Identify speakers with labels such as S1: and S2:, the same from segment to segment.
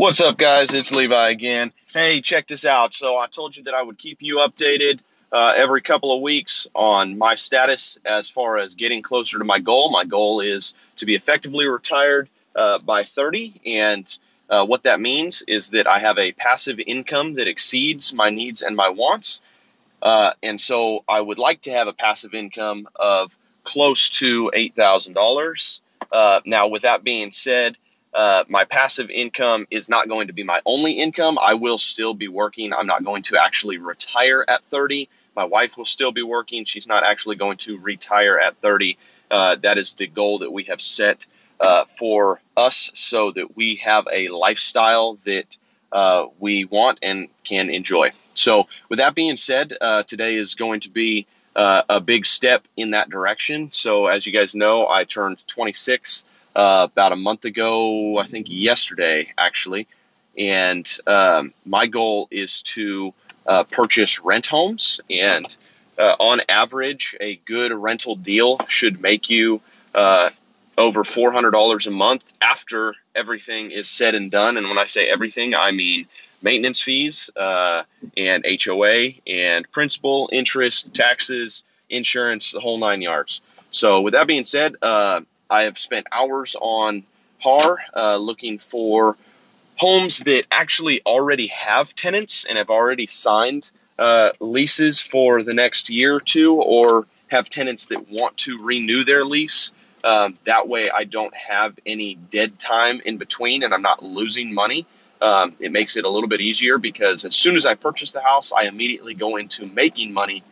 S1: What's up, guys? It's Levi again. Hey, check this out. So, I told you that I would keep you updated uh, every couple of weeks on my status as far as getting closer to my goal. My goal is to be effectively retired uh, by 30. And uh, what that means is that I have a passive income that exceeds my needs and my wants. Uh, and so, I would like to have a passive income of close to $8,000. Uh, now, with that being said, uh, my passive income is not going to be my only income. I will still be working. I'm not going to actually retire at 30. My wife will still be working. She's not actually going to retire at 30. Uh, that is the goal that we have set uh, for us so that we have a lifestyle that uh, we want and can enjoy. So, with that being said, uh, today is going to be uh, a big step in that direction. So, as you guys know, I turned 26 uh, about a month ago, I think yesterday actually. And um, my goal is to uh, purchase rent homes. And uh, on average, a good rental deal should make you uh, over $400 a month after everything is said and done. And when I say everything, I mean maintenance fees uh, and HOA and principal, interest, taxes, insurance, the whole nine yards. So, with that being said, uh, I have spent hours on PAR uh, looking for homes that actually already have tenants and have already signed uh, leases for the next year or two, or have tenants that want to renew their lease. Um, that way, I don't have any dead time in between and I'm not losing money. Um, it makes it a little bit easier because as soon as I purchase the house, I immediately go into making money.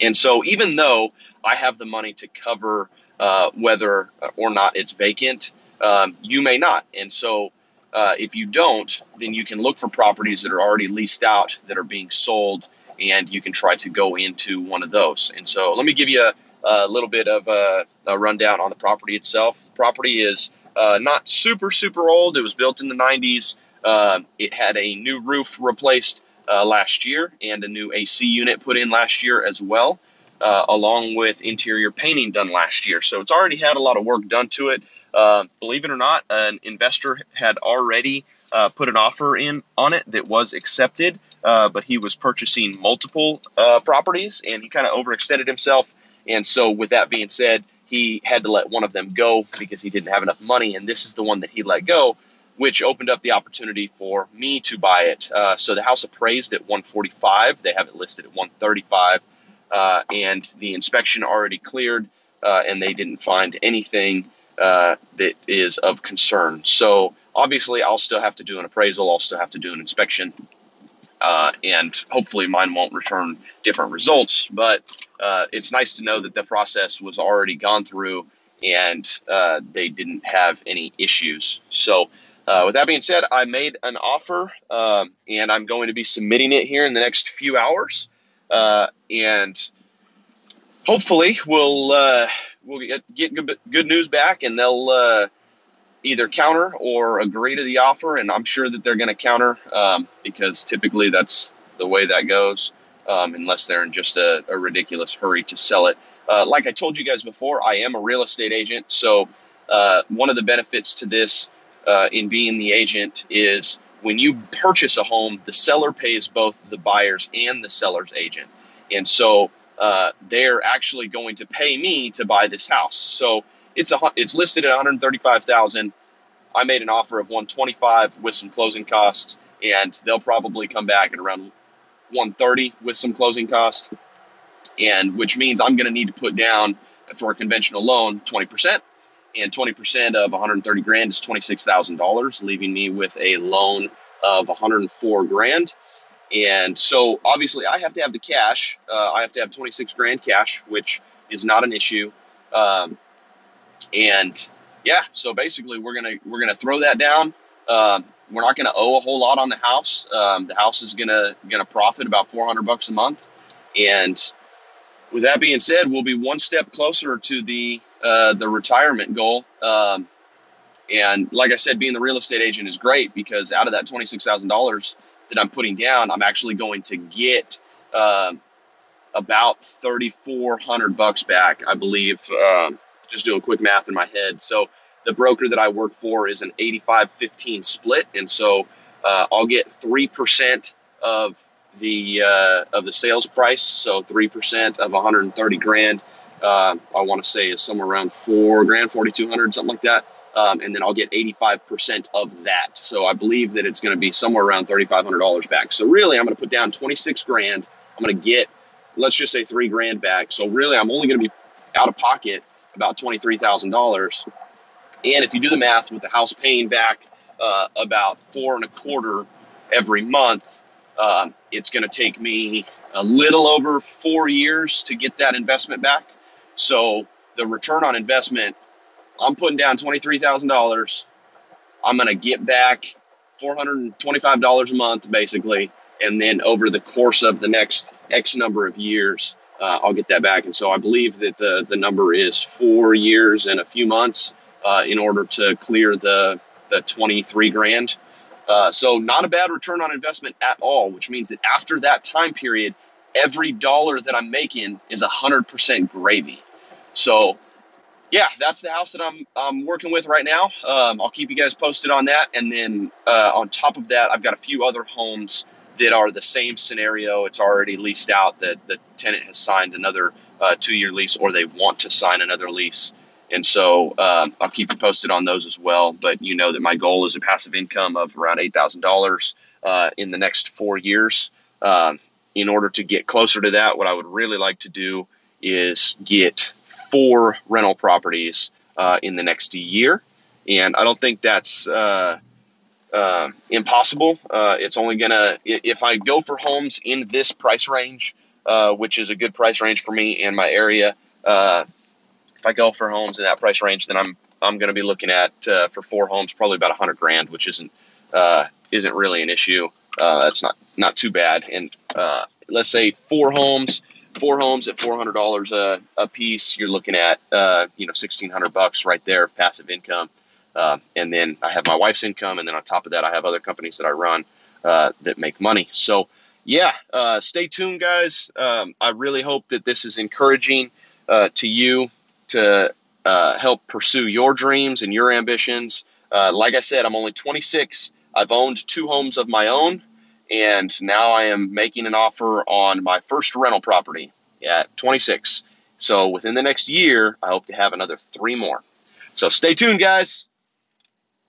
S1: And so, even though I have the money to cover uh, whether or not it's vacant. Um, you may not. And so uh, if you don't, then you can look for properties that are already leased out that are being sold, and you can try to go into one of those. And so let me give you a, a little bit of a, a, rundown on the property itself. The property is uh, not super, super old. It was built in the 90s. Uh, it had a new roof replaced uh, last year and a new AC unit put in last year as well uh, along with interior painting done last year. So it's already had a lot of work done to it. Uh, believe it or not, an investor had already uh, put an offer in on it that was accepted, uh, but he was purchasing multiple uh, properties and he kind of overextended himself. And so, with that being said, he had to let one of them go because he didn't have enough money. And this is the one that he let go, which opened up the opportunity for me to buy it. Uh, so the house appraised at 145. They have it listed at 135 uh, and the inspection already cleared, uh, and they didn't find anything uh, that is of concern. So obviously, I'll still have to do an appraisal. I'll still have to do an inspection, uh, and hopefully, mine won't return different results. But uh, it's nice to know that the process was already gone through, and uh, they didn't have any issues. So. Uh, with that being said, I made an offer um, and I'm going to be submitting it here in the next few hours. Uh, and hopefully we'll uh, we'll get, get good, good, news back, and they'll uh, either counter or agree to the offer. And I'm sure that they're going to counter um, because typically that's the way that goes, um, unless they're in just a, a, ridiculous hurry to sell it. Uh, like I told you guys before, I am a real estate agent, so uh, one of the benefits to this uh, in being the agent is when you purchase a home, the seller pays both the buyers and the seller's agent. And so uh, they're actually going to pay me to buy this house. So it's a it's listed at 135,000. I made an offer of 125 with some closing costs, and they'll probably come back at around 130 with some closing costs, and which means I'm going to need to put down for a conventional loan 20 percent and 20% of 130 grand is $26,000, leaving me with a loan of 104 grand. And so obviously I have to have the cash. Uh, I have to have 26 grand cash, which is not an issue. Um, and yeah, so basically we're gonna we're gonna throw that down. Um, we're not gonna owe a whole lot on the house. Um, the house is gonna gonna profit about 400 bucks a month. And with that being said, we'll be one step closer to the uh, the retirement goal. Um, and like I said, being the real estate agent is great because out of that twenty six thousand dollars that I'm putting down, I'm actually going to get uh, about thirty four hundred bucks back, I believe. Uh, just doing quick math in my head. So the broker that I work for is an 85 15 split. And so uh, I'll get 3% of the uh, of the sales price. So 3% of 130 grand, uh, I want to say is somewhere around four grand, 4,200, something like that. Um, and then I'll get 85% of that. So I believe that it's going to be somewhere around $3,500 back. So really, I'm going to put down 26 grand. I'm going to get, let's just say, three grand back. So really, I'm only going to be out of pocket about $23,000. And if you do the math with the house paying back uh, about four and a quarter every month, uh, it's going to take me a little over four years to get that investment back. So the return on investment, I'm putting down $23,000. I'm going to get back $425 a month, basically. And then over the course of the next X number of years, uh, I'll get that back. And so I believe that the, the number is four years and a few months uh, in order to clear the, the 23 grand. Uh, so not a bad return on investment at all, which means that after that time period, every dollar that I'm making is 100% gravy. So yeah, that's the house that I'm I'm working with right now. Um, I'll keep you guys posted on that, and then uh, on top of that, I've got a few other homes that are the same scenario. It's already leased out. That the tenant has signed another uh, two-year lease, or they want to sign another lease. And so um, I'll keep you posted on those as well. But you know that my goal is a passive income of around eight thousand uh, dollars in the next four years. Um, in order to get closer to that, what I would really like to do is get four rental properties uh, in the next year. And I don't think that's uh, uh, impossible. Uh, it's only to, if I go for homes in this price range, uh, which is a good price range for me and my area, uh, if I go for homes in that price range, then I'm I'm going to be looking at for four homes probably about a hundred grand, which isn't isn't really an issue. that's not not too bad. And let's say four homes four homes at four hundred dollars a, a piece, you're looking at uh, you know sixteen hundred bucks right there of passive income. Uh, and then I have my wife's income, and then on top of that, I have other companies that I run uh, that make money. So yeah, uh, stay tuned, guys. Um, I really hope that this is encouraging uh, to you to uh, help pursue your dreams and your ambitions. like I said, I'm only 26. I've owned two homes of my own and now I am making an offer on my first rental property at 26. So within the next year, I hope to have another three more. So stay tuned, guys.